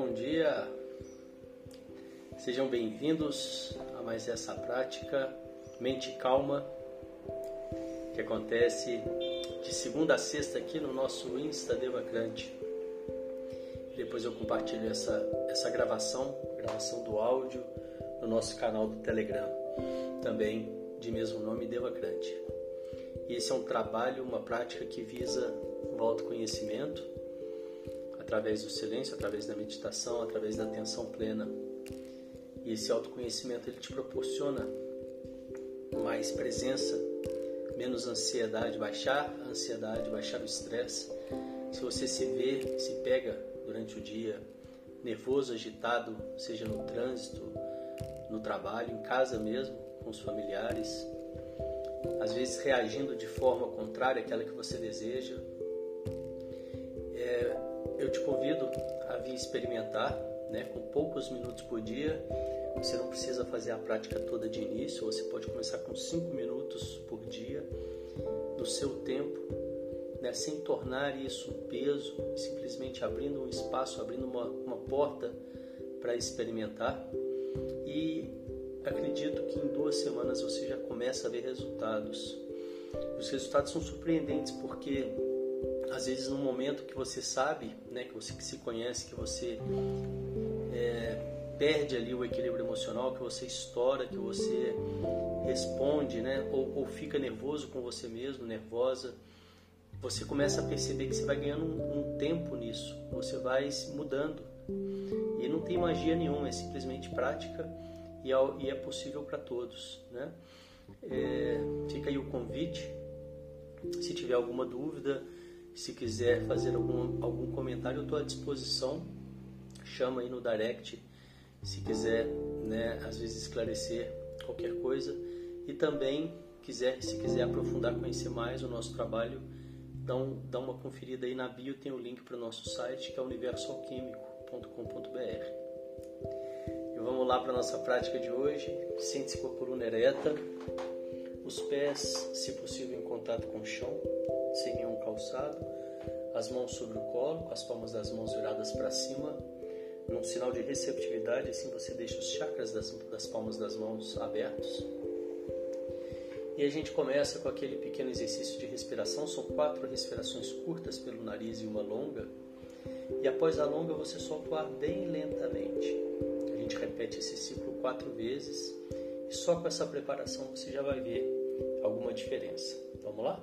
Bom dia. Sejam bem-vindos a mais essa prática Mente Calma que acontece de segunda a sexta aqui no nosso Insta Devacrante. Depois eu compartilho essa, essa gravação, gravação do áudio no nosso canal do Telegram, também de mesmo nome Devacrante. E esse é um trabalho, uma prática que visa o autoconhecimento através do silêncio, através da meditação, através da atenção plena. E esse autoconhecimento ele te proporciona mais presença, menos ansiedade, baixar a ansiedade, baixar o estresse. Se você se vê, se pega durante o dia nervoso, agitado, seja no trânsito, no trabalho, em casa mesmo, com os familiares, às vezes reagindo de forma contrária àquela que você deseja, eu te convido a vir experimentar, né, com poucos minutos por dia. Você não precisa fazer a prática toda de início, você pode começar com 5 minutos por dia, no seu tempo, né, sem tornar isso um peso, simplesmente abrindo um espaço, abrindo uma, uma porta para experimentar. E acredito que em duas semanas você já começa a ver resultados. Os resultados são surpreendentes porque às vezes no momento que você sabe, né, que você que se conhece, que você é, perde ali o equilíbrio emocional, que você estoura, que você responde, né, ou, ou fica nervoso com você mesmo, nervosa, você começa a perceber que você vai ganhando um, um tempo nisso, você vai mudando e não tem magia nenhuma, é simplesmente prática e é, e é possível para todos, né? É, fica aí o convite. Se tiver alguma dúvida, se quiser fazer algum, algum comentário, eu estou à disposição. Chama aí no direct se quiser, né, às vezes esclarecer qualquer coisa. E também, quiser, se quiser aprofundar, conhecer mais o nosso trabalho, dá, um, dá uma conferida aí na bio, tem o link para o nosso site, que é universoalquímico.com.br. E vamos lá para a nossa prática de hoje. Sente-se com a coluna ereta, os pés, se possível, em contato com o chão sem nenhum calçado, as mãos sobre o colo, com as palmas das mãos viradas para cima, num sinal de receptividade, assim você deixa os chakras das, das palmas das mãos abertos. E a gente começa com aquele pequeno exercício de respiração, são quatro respirações curtas pelo nariz e uma longa. E após a longa você solta o ar bem lentamente. A gente repete esse ciclo quatro vezes e só com essa preparação você já vai ver alguma diferença. Vamos lá?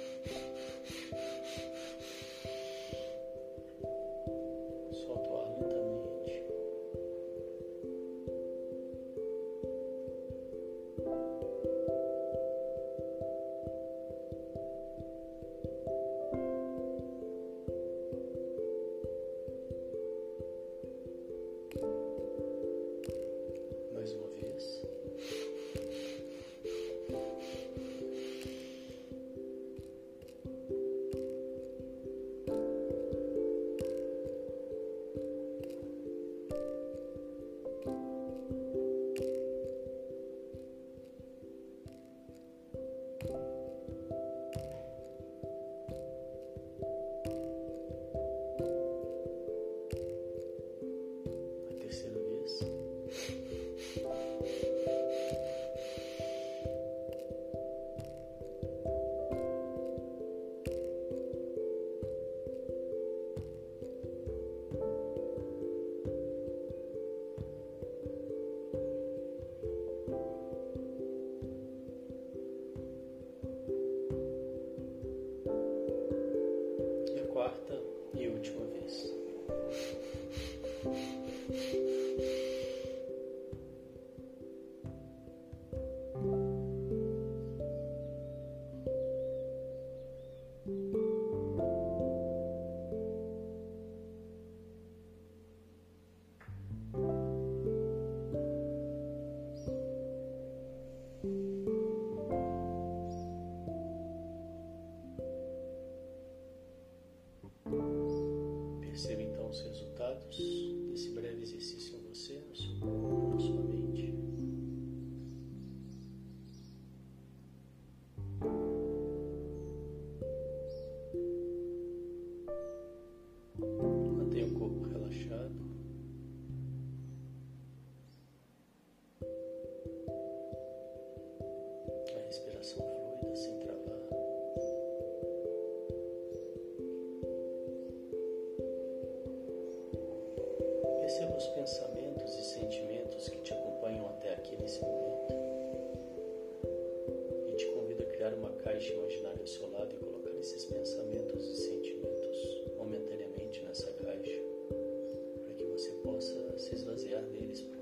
quarta e última vez. criar uma caixa imaginária ao seu lado e colocar esses pensamentos e sentimentos momentaneamente nessa caixa, para que você possa se esvaziar deles por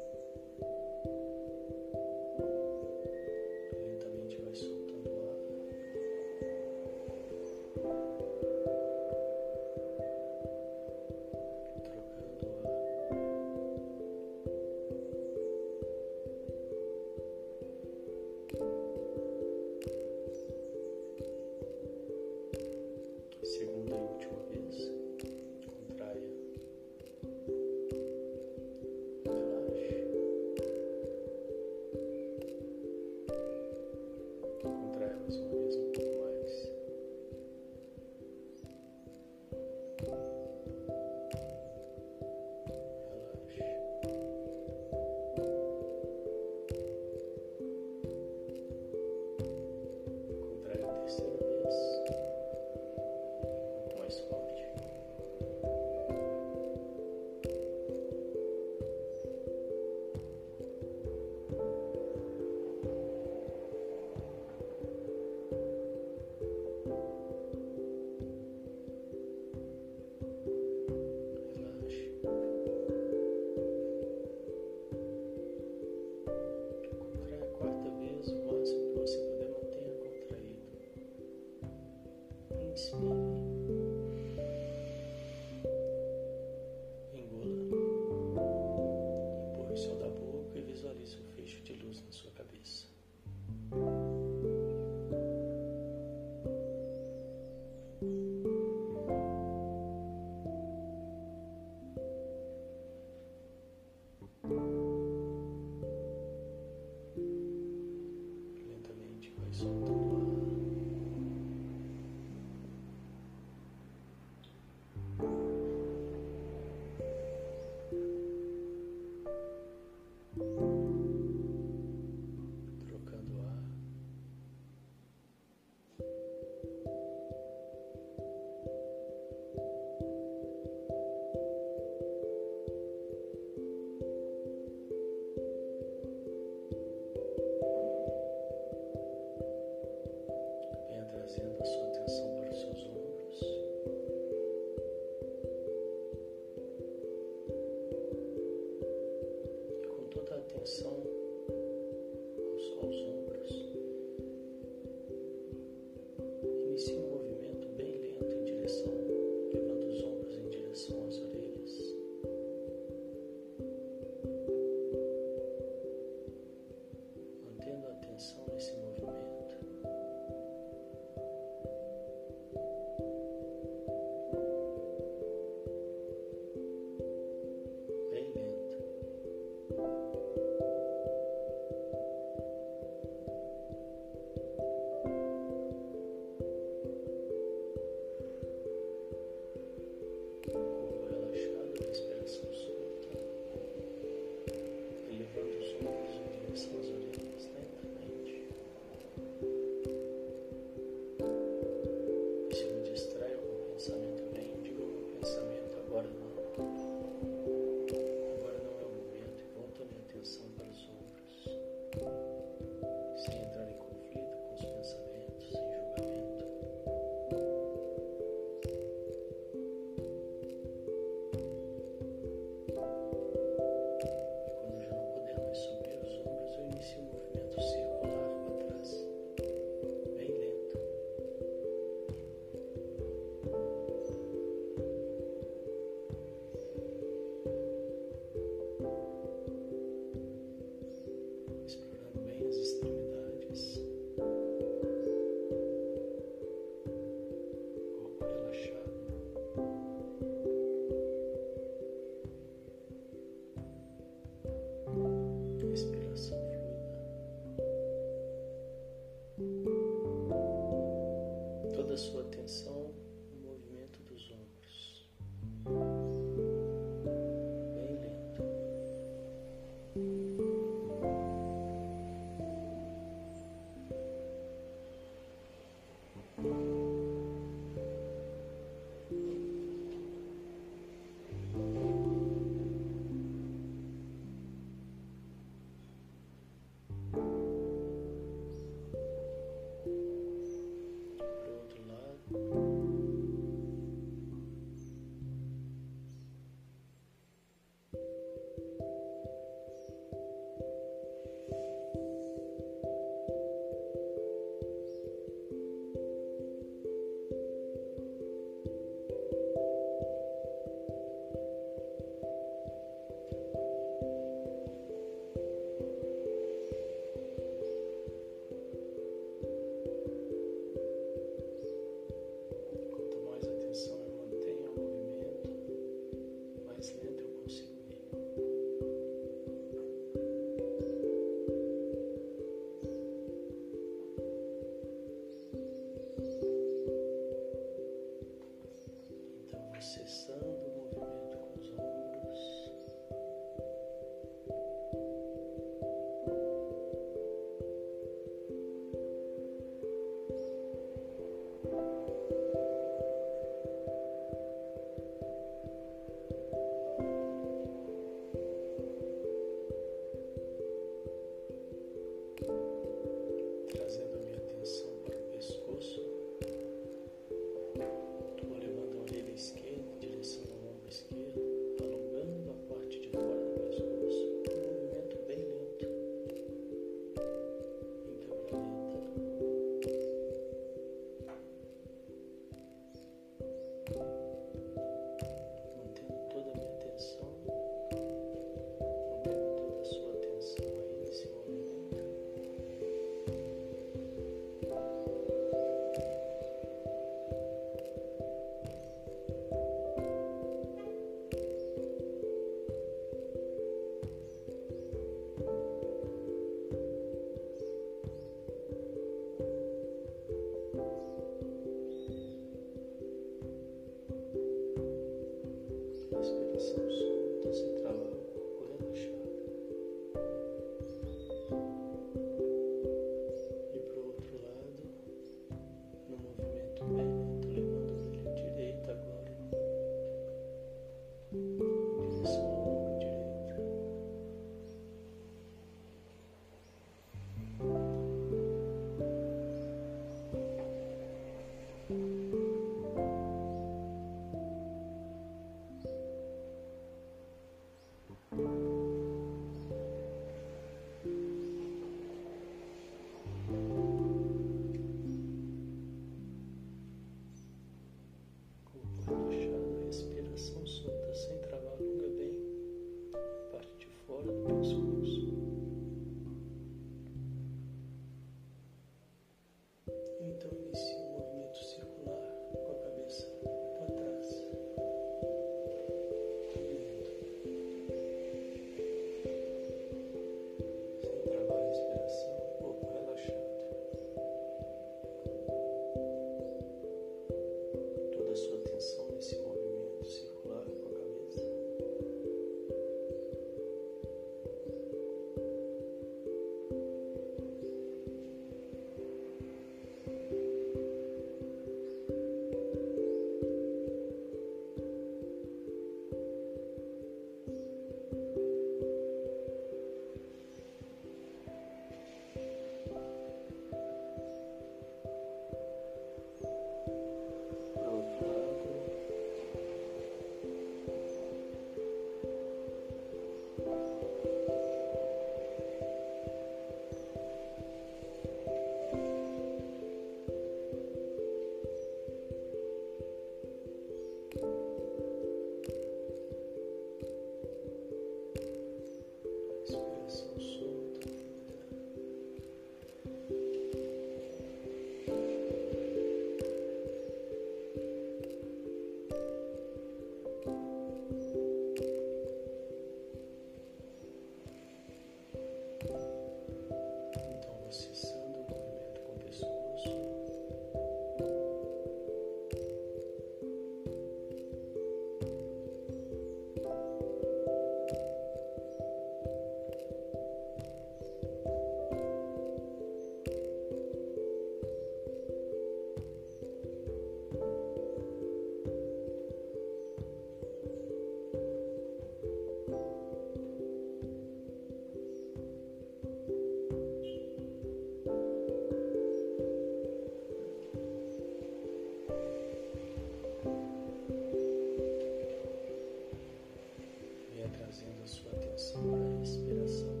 trazendo a sua atenção para a respiração.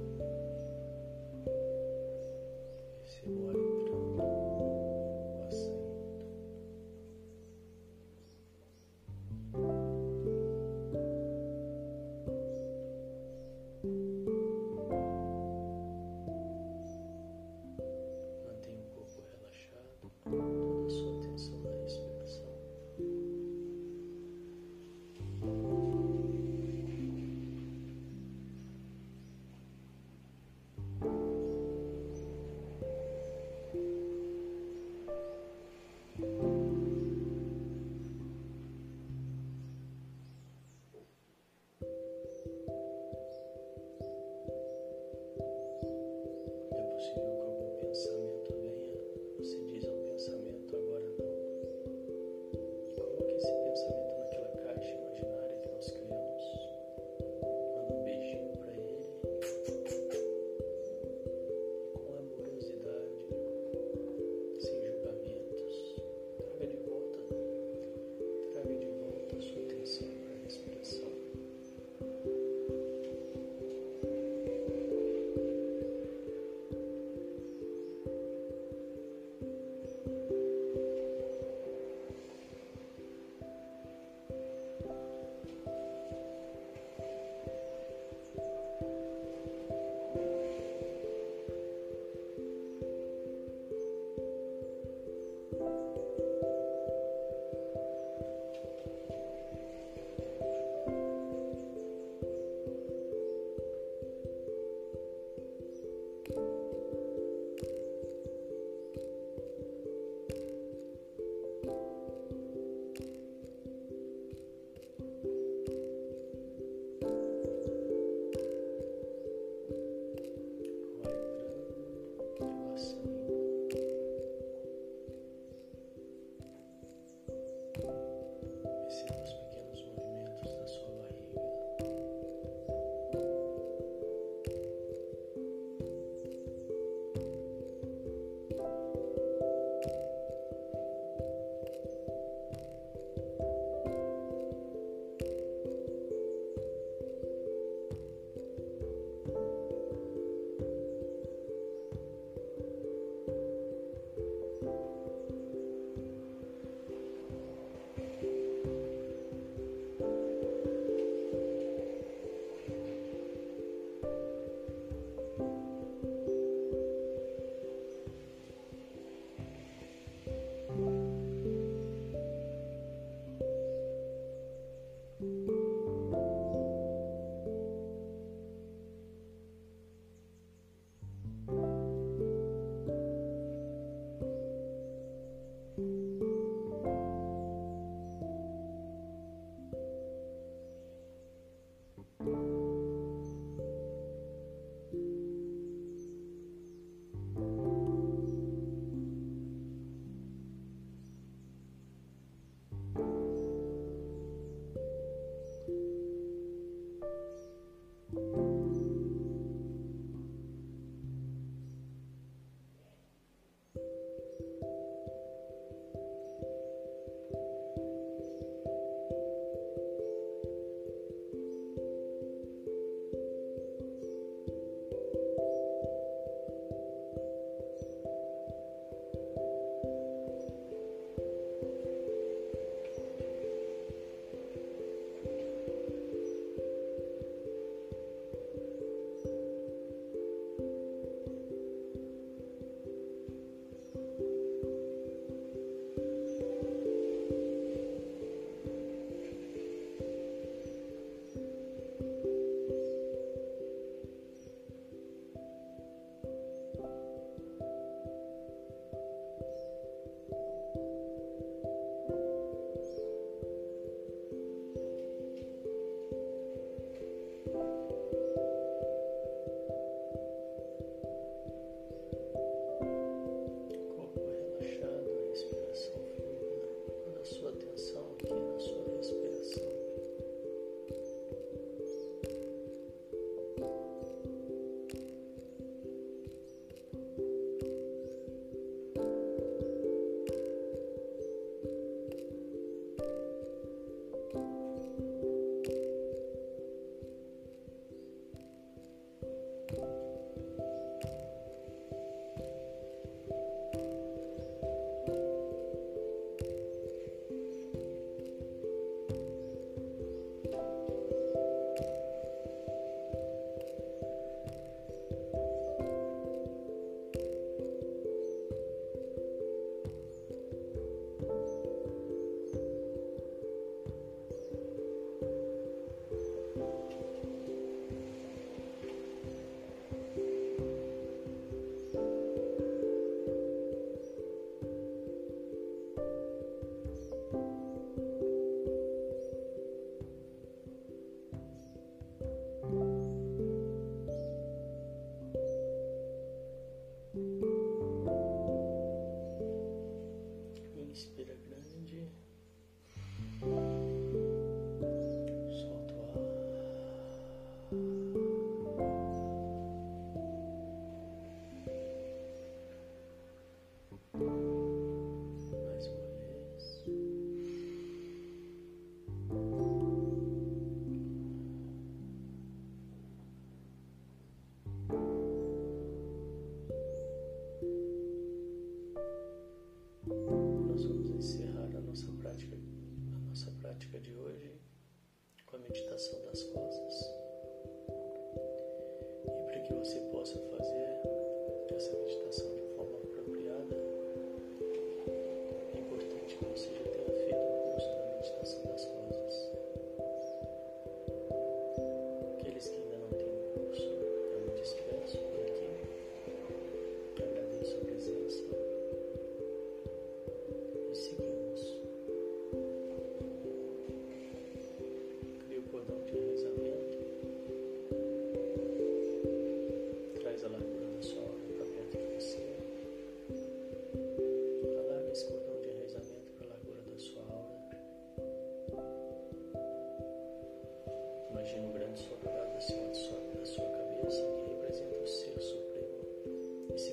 sua morada acima sua, sua cabeça, que representa o ser supremo. E se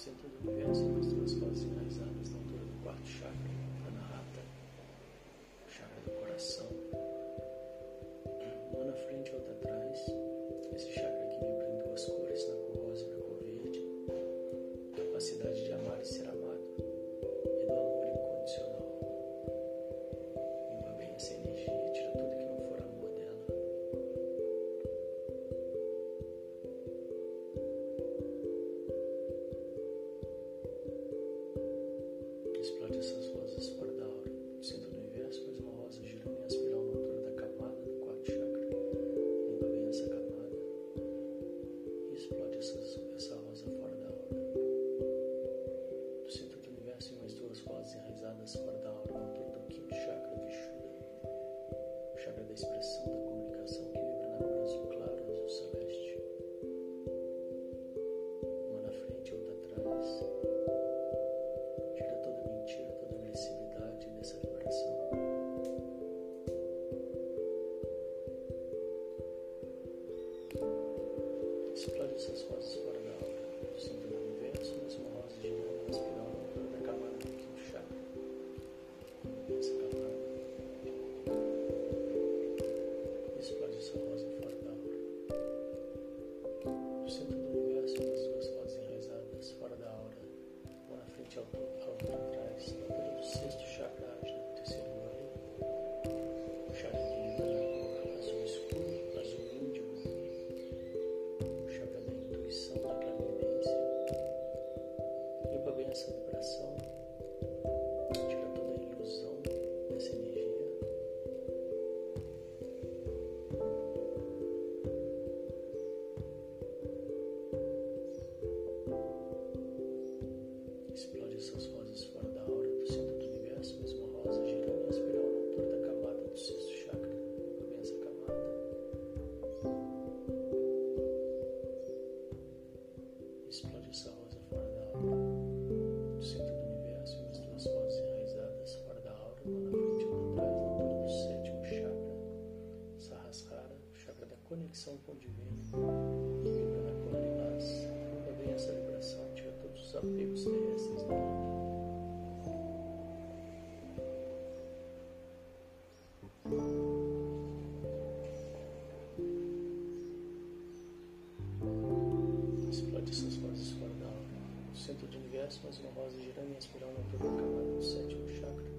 centro do universo, posturas faciais realizadas na altura do quarto chakra, anahata, chakra do coração. successful. Sahasrara, o chakra da conexão com o divino, que vibra na cor também paz. Provém essa vibração, tira todos os apegos terrestres da alma. Explode essas vozes fora da alma. No centro do universo, mais uma rosa girando e inspirando a toda a camada do sétimo chakra.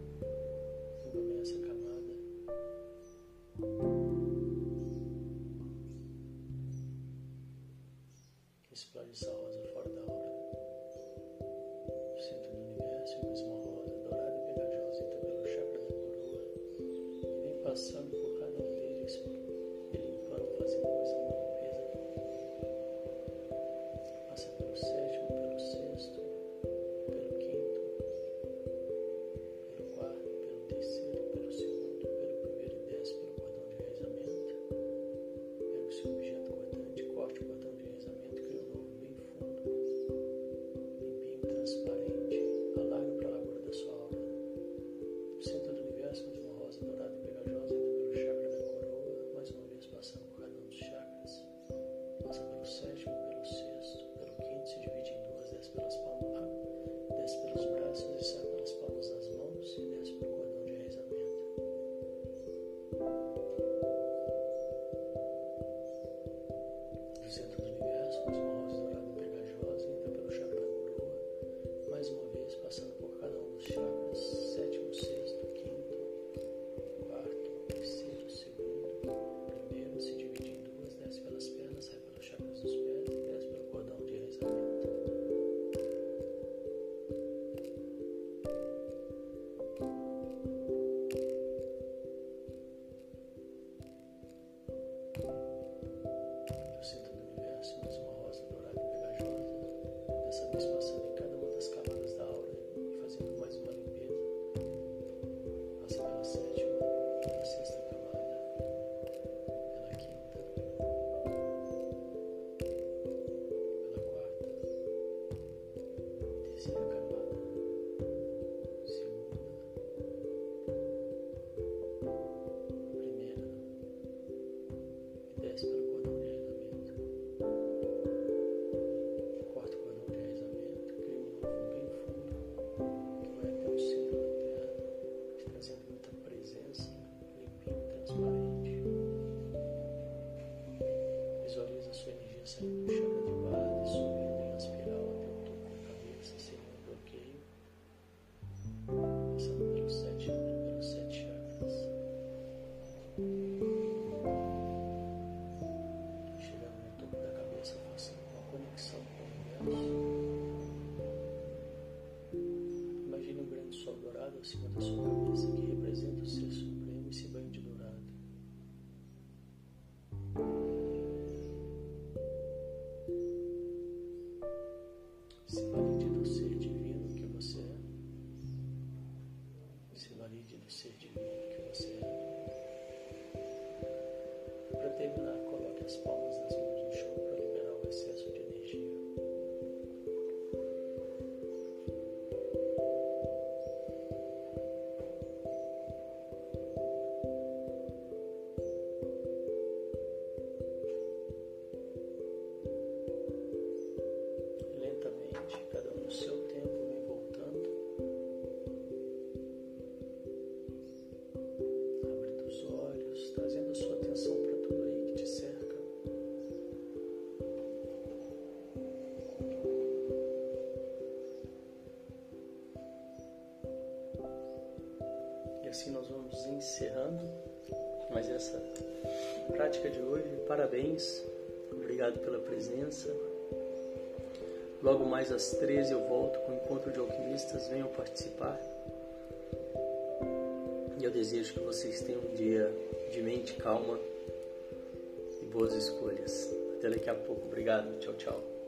Presença. Logo mais às 13 eu volto com o encontro de alquimistas. Venham participar. E eu desejo que vocês tenham um dia de mente calma e boas escolhas. Até daqui a pouco. Obrigado. Tchau, tchau.